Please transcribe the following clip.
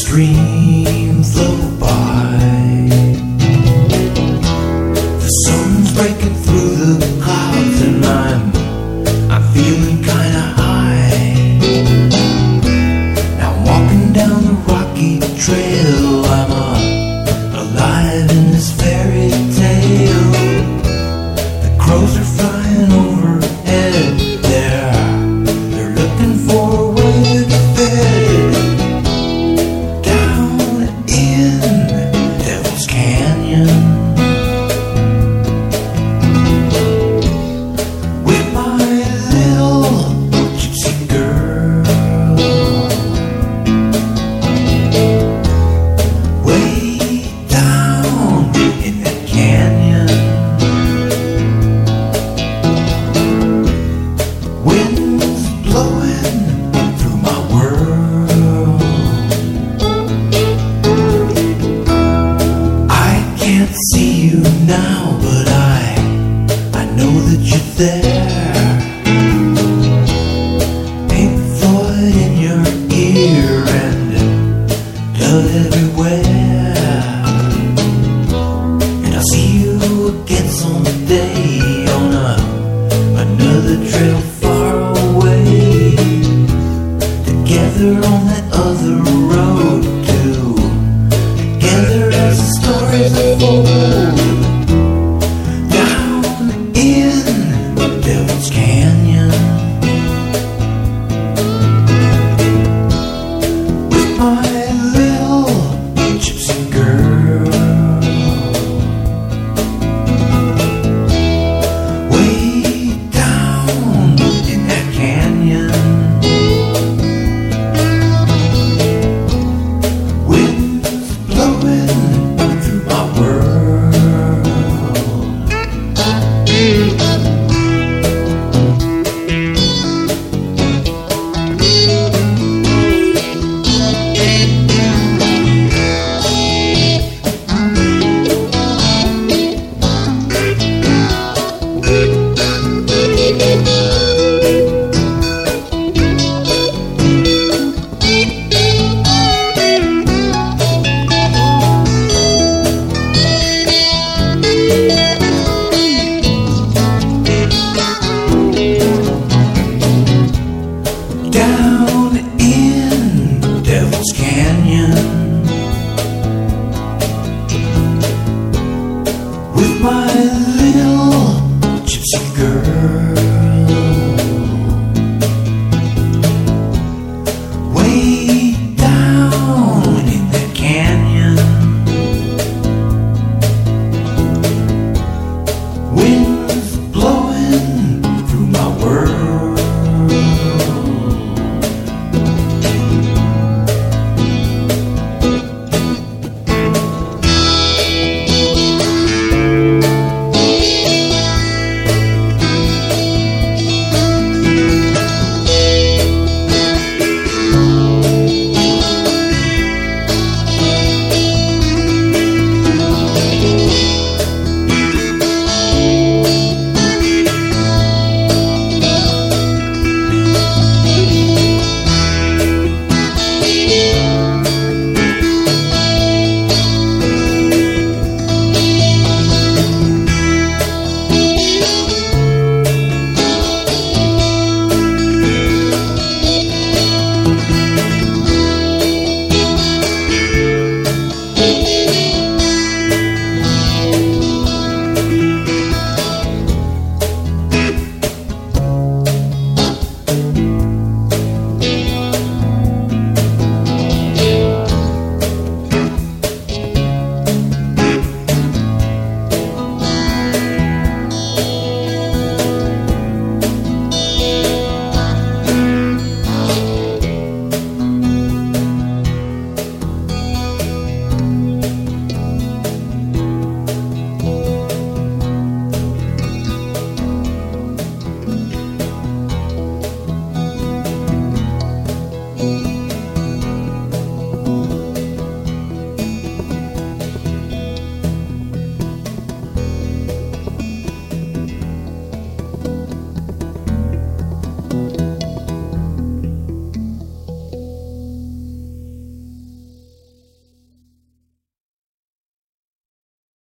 stream flow by. The sun's breaking. gets on the day on a, another trail.